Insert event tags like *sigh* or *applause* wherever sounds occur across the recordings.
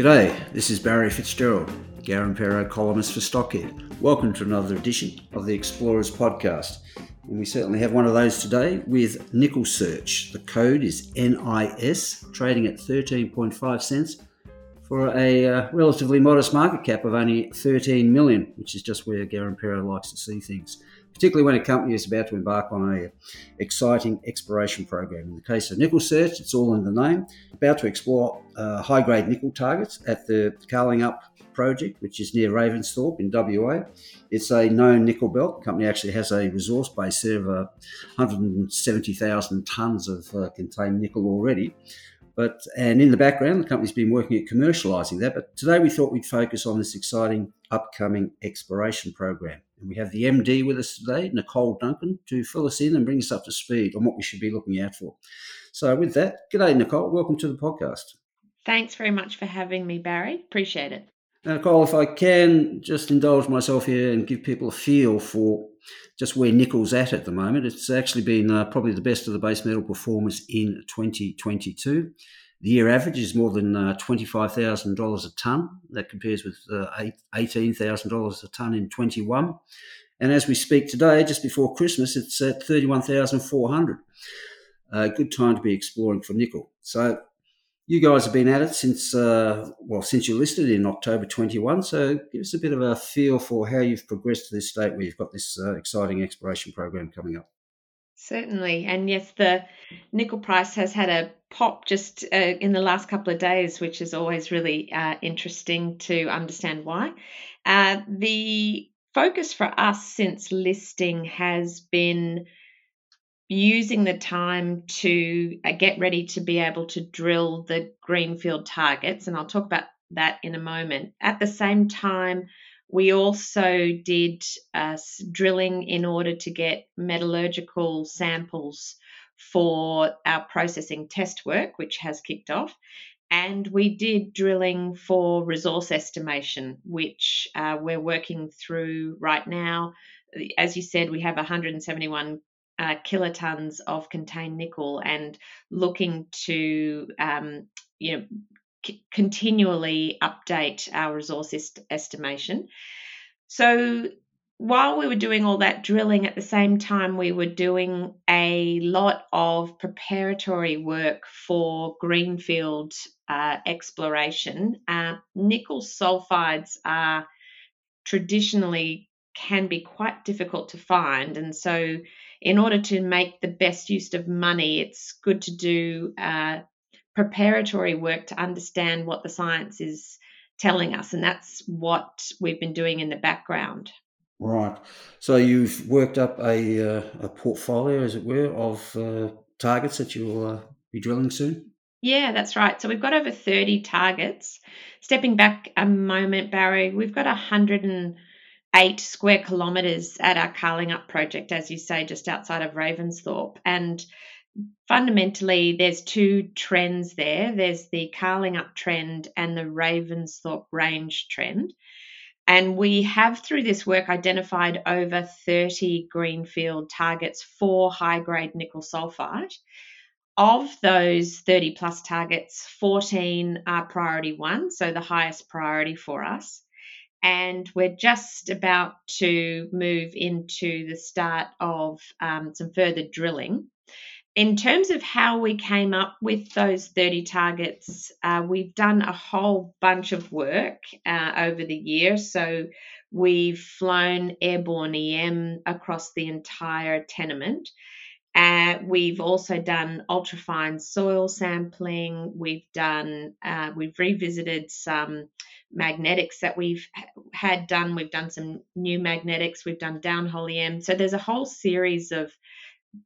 G'day, this is Barry Fitzgerald, Garimpeiro columnist for Stockhead. Welcome to another edition of the Explorers Podcast. And we certainly have one of those today with NickelSearch. The code is NIS, trading at 13.5 cents for a uh, relatively modest market cap of only 13 million, which is just where Garimpeiro likes to see things, particularly when a company is about to embark on a exciting exploration program. In the case of NickelSearch, it's all in the name, about to explore uh, high-grade nickel targets at the Carlingup project, which is near Ravensthorpe in WA. It's a known nickel belt. The company actually has a resource base of uh, 170,000 tonnes of uh, contained nickel already. But and in the background, the company's been working at commercialising that. But today we thought we'd focus on this exciting upcoming exploration program. And we have the MD with us today, Nicole Duncan, to fill us in and bring us up to speed on what we should be looking out for. So with that, good day, Nicole. Welcome to the podcast. Thanks very much for having me, Barry. Appreciate it. Now, Nicole, if I can just indulge myself here and give people a feel for just where nickel's at at the moment, it's actually been uh, probably the best of the base metal performers in 2022. The year average is more than uh, $25,000 a tonne. That compares with uh, $18,000 a tonne in 21. And as we speak today, just before Christmas, it's at 31,400. A uh, good time to be exploring for nickel. So you guys have been at it since uh, well since you listed in October 21. So give us a bit of a feel for how you've progressed to this state where you've got this uh, exciting exploration program coming up. Certainly, and yes, the nickel price has had a pop just uh, in the last couple of days, which is always really uh, interesting to understand why. Uh, the focus for us since listing has been using the time to uh, get ready to be able to drill the greenfield targets, and I'll talk about that in a moment. At the same time, we also did uh, drilling in order to get metallurgical samples for our processing test work, which has kicked off. And we did drilling for resource estimation, which uh, we're working through right now. As you said, we have 171 uh, kilotons of contained nickel and looking to um, you know c- continually update our resource est- estimation. So while we were doing all that drilling at the same time we were doing a lot of preparatory work for greenfield uh, exploration uh, nickel sulfides are traditionally can be quite difficult to find and so in order to make the best use of money, it's good to do uh, preparatory work to understand what the science is telling us. And that's what we've been doing in the background. Right. So you've worked up a, uh, a portfolio, as it were, of uh, targets that you'll uh, be drilling soon? Yeah, that's right. So we've got over 30 targets. Stepping back a moment, Barry, we've got 100 and eight square kilometres at our Carlingup project, as you say, just outside of Ravensthorpe. And fundamentally, there's two trends there there's the Carlingup trend and the Ravensthorpe Range trend. And we have, through this work, identified over 30 greenfield targets for high grade nickel sulfide. Of those 30 plus targets, 14 are priority one, so the highest priority for us and we're just about to move into the start of um, some further drilling. In terms of how we came up with those 30 targets, uh, we've done a whole bunch of work uh, over the year. So we've flown airborne EM across the entire tenement. Uh, we've also done ultrafine soil sampling. We've done, uh, we've revisited some magnetics that we've had done. We've done some new magnetics, we've done downhole EM. So there's a whole series of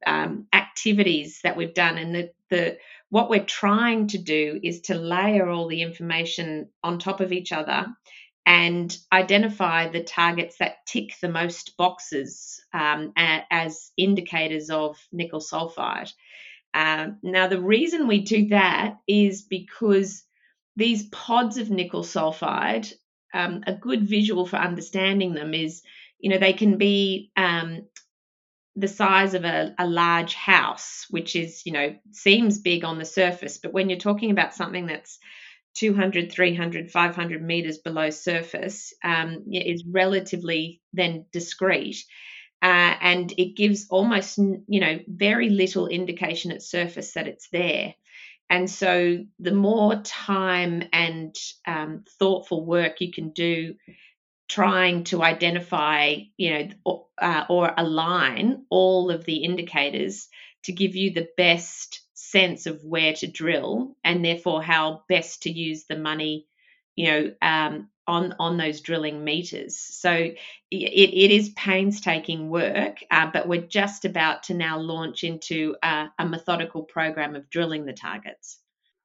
um, activities that we've done, and the, the what we're trying to do is to layer all the information on top of each other and identify the targets that tick the most boxes um, as indicators of nickel sulfide. Um, now, the reason we do that is because these pods of nickel sulfide, um, a good visual for understanding them is, you know, they can be um, the size of a, a large house, which is, you know, seems big on the surface, but when you're talking about something that's 200, 300, 500 meters below surface um, is relatively then discrete. Uh, and it gives almost, you know, very little indication at surface that it's there. And so the more time and um, thoughtful work you can do trying to identify, you know, or, uh, or align all of the indicators to give you the best sense of where to drill and therefore how best to use the money, you know, um, on on those drilling meters. So it, it is painstaking work, uh, but we're just about to now launch into a, a methodical program of drilling the targets.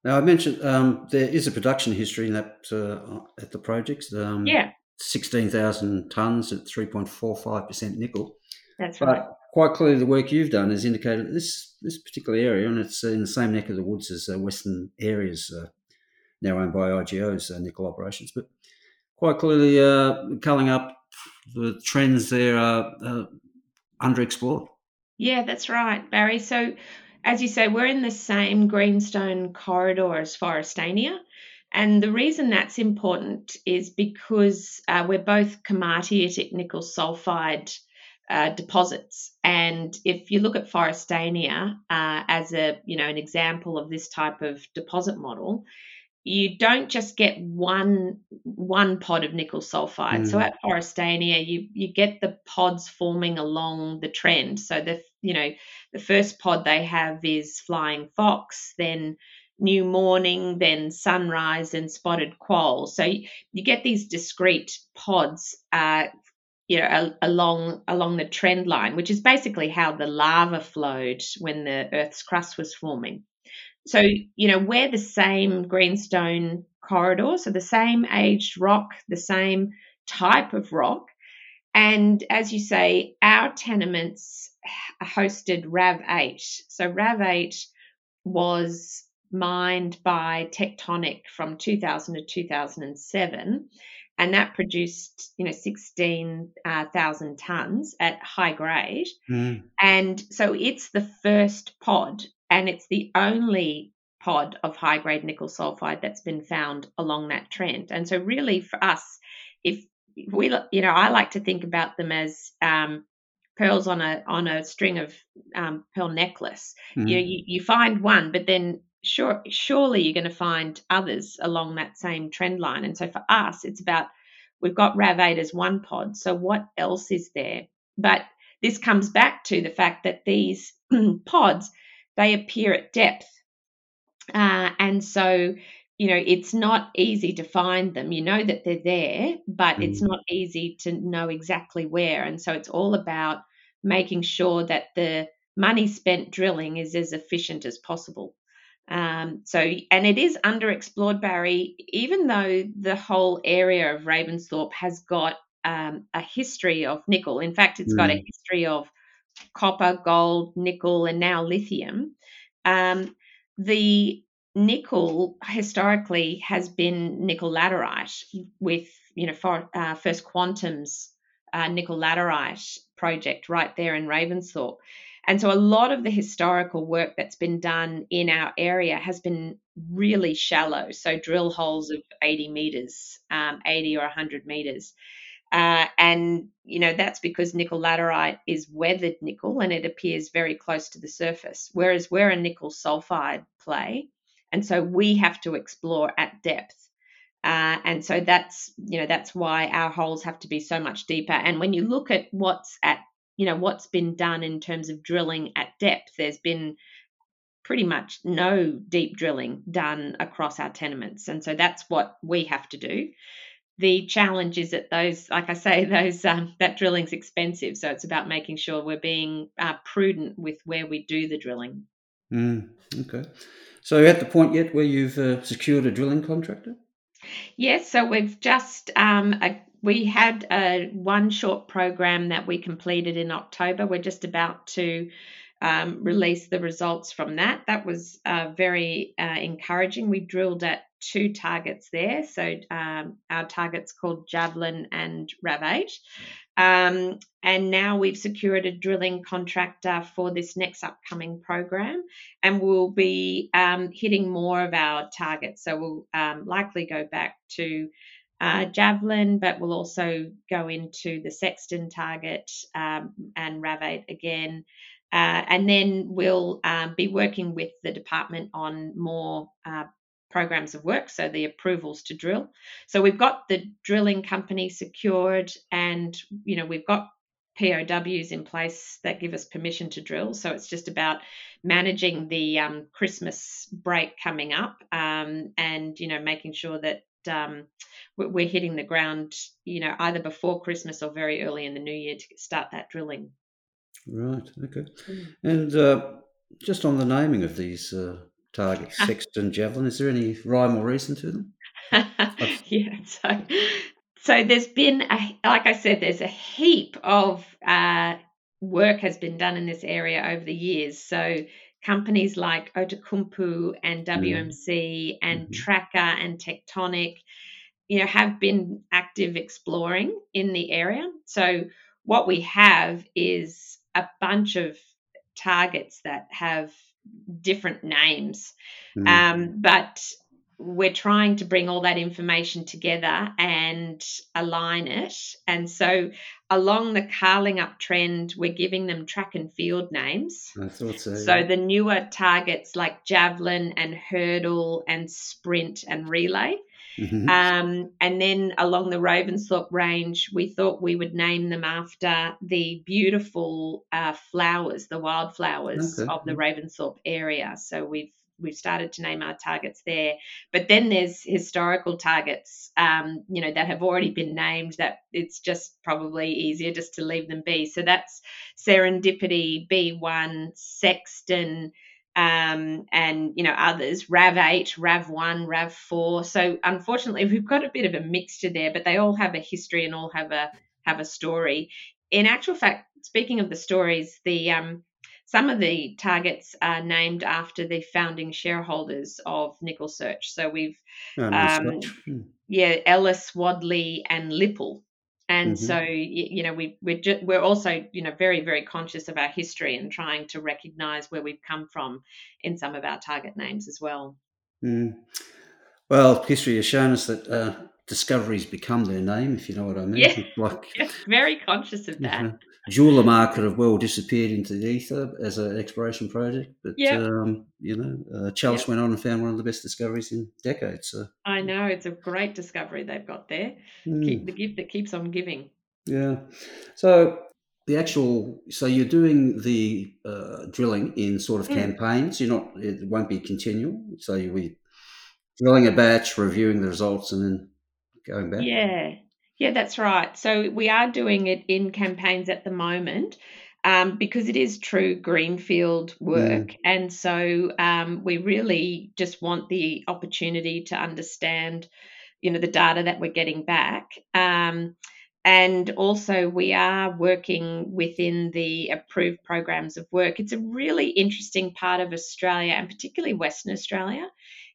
Now I mentioned um, there is a production history in that uh, at the project. Um, yeah, 16,000 tonnes at 3.45% nickel. That's right. But quite clearly, the work you've done has indicated this this particular area, and it's in the same neck of the woods as uh, Western Areas, uh, now owned by IGO's uh, nickel operations. But quite clearly, uh, Carlingup the trends there are uh, underexplored. Yeah, that's right, Barry. So, as you say, we're in the same greenstone corridor as Forrestania. And the reason that's important is because uh, we're both komatiitic nickel sulfide uh, deposits. And if you look at Forrestania uh, as a you know an example of this type of deposit model, you don't just get one one pod of nickel sulfide. Mm. So at Forrestania, you you get the pods forming along the trend. So the you know the first pod they have is flying fox, then new morning, then sunrise, and spotted quoll. So you, you get these discrete pods, uh, you know, along along the trend line, which is basically how the lava flowed when the Earth's crust was forming. So you know, we're the same greenstone corridor, so the same aged rock, the same type of rock. And as you say, our tenements hosted RAV8. So RAV8 was mined by Tectonic from 2000 to 2007, and that produced you know 16,000 uh, tons at high grade. Mm. And so it's the first pod, and it's the only pod of high grade nickel sulfide that's been found along that trend. And so really for us, if we you know I like to think about them as um, pearls on a on a string of um, pearl necklace. Mm. You know, you, you find one, but then sure surely you're going to find others along that same trend line. And so for us it's about we've got rav8 as one pod so what else is there? But this comes back to the fact that these *clears throat* pods they appear at depth. Uh, and so you know it's not easy to find them. You know that they're there but mm. it's not easy to know exactly where. And so it's all about making sure that the money spent drilling is as efficient as possible um, so, and it is underexplored, Barry, even though the whole area of Ravensthorpe has got um, a history of nickel. In fact, it's mm. got a mm. history of copper, gold, nickel, and now lithium. Um, the nickel historically has been nickel laterite with, you know, for, uh, First Quantum's uh, nickel laterite project right there in Ravensthorpe. And so a lot of the historical work that's been done in our area has been really shallow. So drill holes of 80 meters, um, 80 or 100 meters. Uh, and, you know, that's because nickel laterite is weathered nickel and it appears very close to the surface, whereas we're a nickel sulfide play. And so we have to explore at depth. Uh, and so that's, you know, that's why our holes have to be so much deeper. And when you look at what's at you know what's been done in terms of drilling at depth. There's been pretty much no deep drilling done across our tenements and so that's what we have to do. The challenge is that those like i say *laughs* those um, that drilling's expensive so it's about making sure we're being uh, prudent with where we do the drilling. Mm, okay. So, at the point yet where you've uh, secured a drilling contractor? Yes, so we've just um, a, we had a one short program that we completed in October. We're just about to um, release the results from that. That was uh, very uh, encouraging. We drilled at two targets there. So um, our targets called Javelin and Rav8. Um, and now we've secured a drilling contractor for this next upcoming program, and we'll be um, hitting more of our targets. So we'll um, likely go back to uh, Javelin, but we'll also go into the Sexton target um, and Rav8 again. Uh, and then we'll uh, be working with the department on more uh, programs of work, so the approvals to drill. So we've got the drilling company secured, and you know we've got POWs in place that give us permission to drill. So it's just about managing the um, Christmas break coming up, um, and you know making sure that um, we're hitting the ground, you know, either before Christmas or very early in the new year to start that drilling. Right. Okay. Mm. And uh, just on the naming of these uh, targets, *laughs* Sexton, Javelin, is there any rhyme or reason to them? *laughs* yeah. So, so there's been, a, like I said, there's a heap of uh, work has been done in this area over the years. So companies like Outokumpu and WMC mm. and mm-hmm. Traka and Tectonic, you know, have been active exploring in the area. So what we have is a bunch of targets that have different names. Mm. Um, but we're trying to bring all that information together and align it. And so, along the Carlingup trend, we're giving them track and field names. I thought so. So, yeah. the newer targets like javelin and hurdle and sprint and relay Mm-hmm. Um, and then along the Ravensthorpe range, we thought we would name them after the beautiful uh, flowers, the wildflowers okay. of the Ravensthorpe area. So we've we've started to name our targets there. But then there's historical targets, um, you know, that have already been named. That it's just probably easier just to leave them be. So that's Serendipity, B1, Sexton um, and you know others rav 8 rav 1 rav 4 so unfortunately we've got a bit of a mixture there but they all have a history and all have a have a story in actual fact speaking of the stories the um, some of the targets are named after the founding shareholders of NickelSearch. So we've oh, um, yeah ellis wadley and lipple. And mm-hmm. so you know we we're ju- we're also you know very very conscious of our history and trying to recognize where we've come from in some of our target names as well. Mm. well history has shown us that uh, discoveries become their name if you know what i mean. Yeah. *laughs* like *laughs* yeah, very conscious of that know, could have well disappeared into the ether as an exploration project, but yep. um, you know, uh, Chalice yep. went on and found one of the best discoveries in decades. So. I know it's a great discovery they've got there. Mm. Keep the gift that keeps on giving. Yeah. So the actual, so you're doing the uh, drilling in sort of mm. campaigns. You're not. It won't be continual. So you'll be drilling a batch, reviewing the results, and then going back. Yeah. Yeah, that's right. So we are doing it in campaigns at the moment um, because it is true greenfield work. Mm. And so um, we really just want the opportunity to understand, you know, the data that we're getting back. Um, and also, we are working within the approved programs of work. It's a really interesting part of Australia, and particularly Western Australia.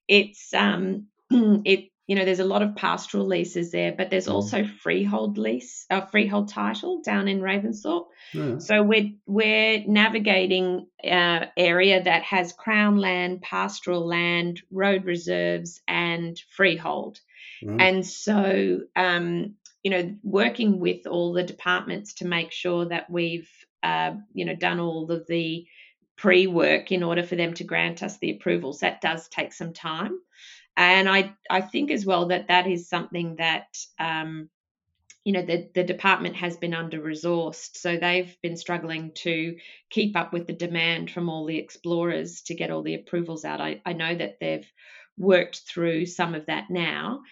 It's um, *clears throat* it you know, there's a lot of pastoral leases there, but there's mm. also freehold lease, a uh, freehold title down in Ravensthorpe. Yeah. So we're we're navigating uh, area that has crown land, pastoral land, road reserves, and freehold. Mm. And so, um, you know, working with all the departments to make sure that we've, uh, you know, done all of the pre-work in order for them to grant us the approvals. That does take some time. And I, I think as well that that is something that, um, you know, the, the department has been under resourced. So they've been struggling to keep up with the demand from all the explorers to get all the approvals out. I, I know that they've worked through some of that now.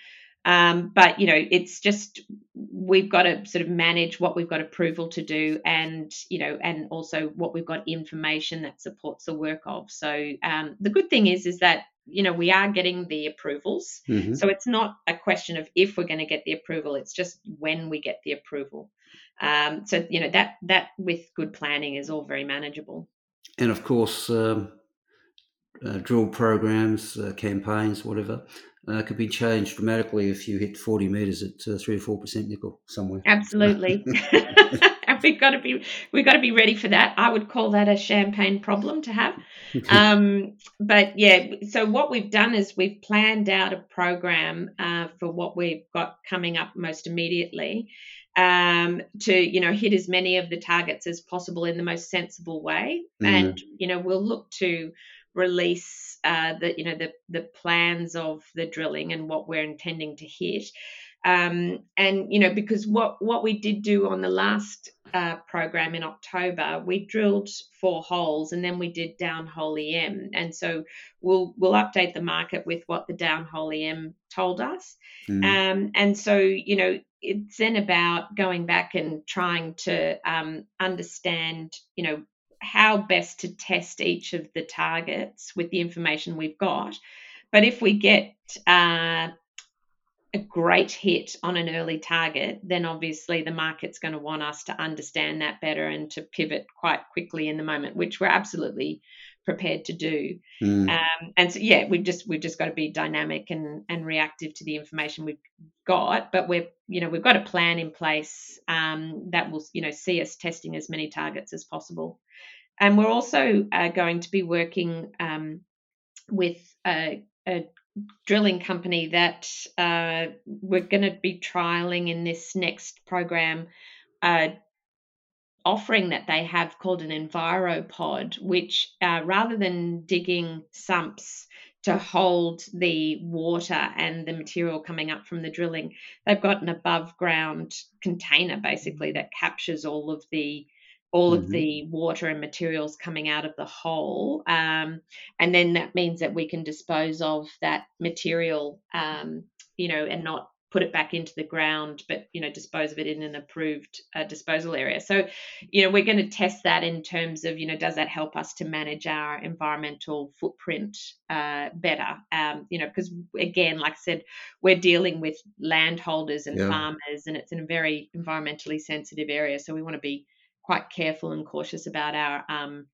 Um, but you know, it's just we've got to sort of manage what we've got approval to do, and you know, and also what we've got information that supports the work of. So um, the good thing is, is that you know we are getting the approvals. Mm-hmm. So it's not a question of if we're going to get the approval; it's just when we get the approval. Um, so you know that that with good planning is all very manageable. And of course. Um uh, drill programs, uh, campaigns, whatever, uh, could be changed dramatically if you hit 40 meters at uh, three or four percent nickel somewhere. Absolutely, *laughs* *laughs* we've got to be we've got to be ready for that. I would call that a champagne problem to have. *laughs* um, but yeah, so what we've done is we've planned out a program uh, for what we've got coming up most immediately um, to you know hit as many of the targets as possible in the most sensible way, mm. and you know we'll look to release uh, the you know the the plans of the drilling and what we're intending to hit. Um, and you know because what what we did do on the last uh, program in October, we drilled four holes and then we did downhole EM, and so we'll we'll update the market with what the downhole EM told us. Mm. Um, and so you know it's then about going back and trying to um, understand you know how best to test each of the targets with the information we've got. But if we get uh, a great hit on an early target, then obviously the market's going to want us to understand that better and to pivot quite quickly in the moment, which we're absolutely prepared to do. Mm. Um, and so, yeah, we've just we've just got to be dynamic and and reactive to the information we've got. But we're you know we've got a plan in place um, that will you know see us testing as many targets as possible. And we're also uh, going to be working um, with a, a, drilling company that uh, we're going to be trialing in this next program. Uh, offering that they have called an enviropod, which uh, rather than digging sumps to hold the water and the material coming up from the drilling, they've got an above ground container basically that captures all of the all mm-hmm. of the water and materials coming out of the hole. Um, and then that means that we can dispose of that material, um, you know, and not put it back into the ground, but, you know, dispose of it in an approved uh, disposal area. So, you know, we're going to test that in terms of, you know, does that help us to manage our environmental footprint uh, better? Um, you know, because again, like I said, we're dealing with landholders and yeah. farmers, and it's in a very environmentally sensitive area. So we want to be quite careful and cautious about our um,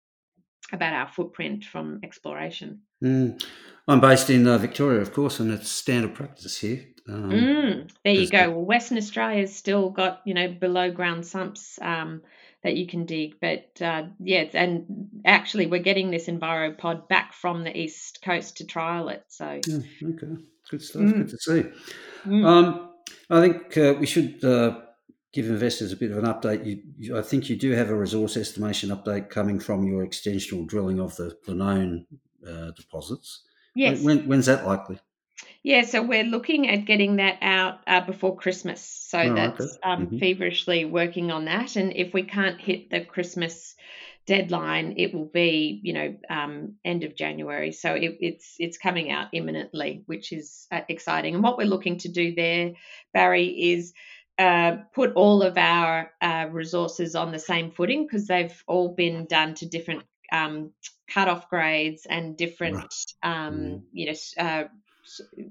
about our footprint from exploration. Mm. I'm based in uh, Victoria, of course, and it's standard practice here. Um, mm, there you go. Well, Western Australia's still got you know below ground sumps um, that you can dig, but uh, yeah, and actually we're getting this EnviroPod back from the east coast to trial it. So yeah, okay, good stuff. Mm. Good to see. Mm. Um, I think uh, we should uh, give investors a bit of an update. You, you, I think you do have a resource estimation update coming from your extensional drilling of the, the known uh, deposits. Yes. When, when's that likely? Yeah, so we're looking at getting that out uh, before Christmas. So oh, that's okay. um, mm-hmm. feverishly working on that. And if we can't hit the Christmas deadline, it will be, you know, um, end of January. So it, it's it's coming out imminently, which is uh, exciting. And what we're looking to do there, Barry, is uh, put all of our uh, resources on the same footing because they've all been done to different um, cutoff grades and different, um, mm. you know, uh,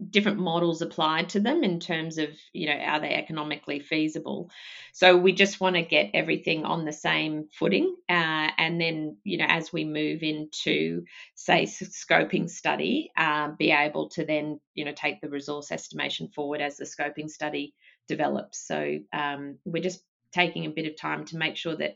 different models applied to them in terms of, you know, are they economically feasible? So we just want to get everything on the same footing, uh, and then, you know, as we move into, say, scoping study, uh, be able to then, you know, take the resource estimation forward as the scoping study develops. So um, we're just taking a bit of time to make sure that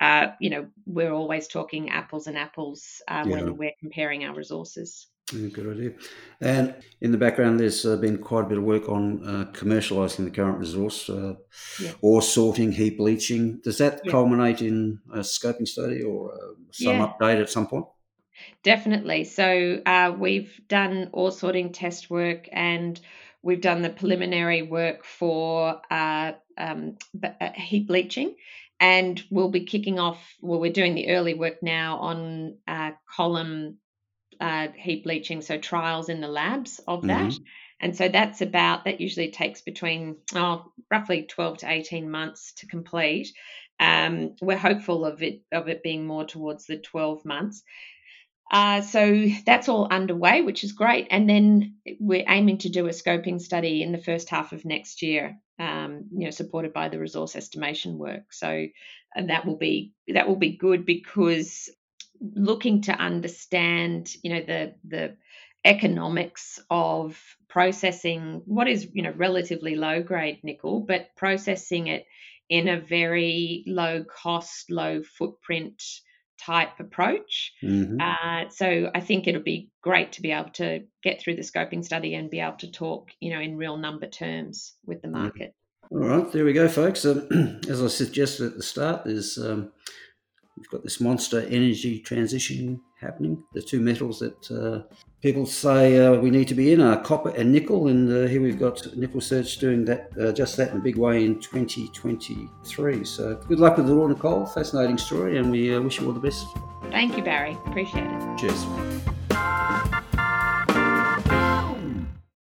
uh, you know we're always talking apples and apples uh, yeah. when we're comparing our resources. Good idea. And in the background, there's uh, been quite a bit of work on uh, commercialising the current resource, uh, yeah. ore sorting, heap leaching. Does that yeah. culminate in a scoping study or uh, some update at some point? Definitely. So uh, we've done ore sorting test work and We've done the preliminary work for uh, um, heap leaching, and we'll be kicking off. Well, we're doing the early work now on uh, column uh, heap leaching, so trials in the labs of that. Mm-hmm. And so that's about, that usually takes between, oh, roughly 12 to 18 months to complete. Um, we're hopeful of it of it being more towards the 12 months. Uh, so that's all underway, which is great. And then we're aiming to do a scoping study in the first half of next year, um, you know, supported by the resource estimation work. So and that will be that will be good because looking to understand, you know, the the economics of processing what is you know relatively low grade nickel, but processing it in a very low cost, low footprint type approach. Mm-hmm. Uh, so I think it'll be great to be able to get through the scoping study and be able to talk, you know, in real number terms with the mm-hmm. market. All right, there we go, folks. Um, *clears throat* as I suggested at the start, there's um, we've got this monster energy transition happening. The two metals that uh, people say uh, we need to be in are copper and nickel, and uh, here we've got NickelSearch doing that uh, just that in a big way in 2023. So good luck with it all, Nicole. Fascinating story, and we uh, wish you all the best. Thank you, Barry. Appreciate it. Cheers.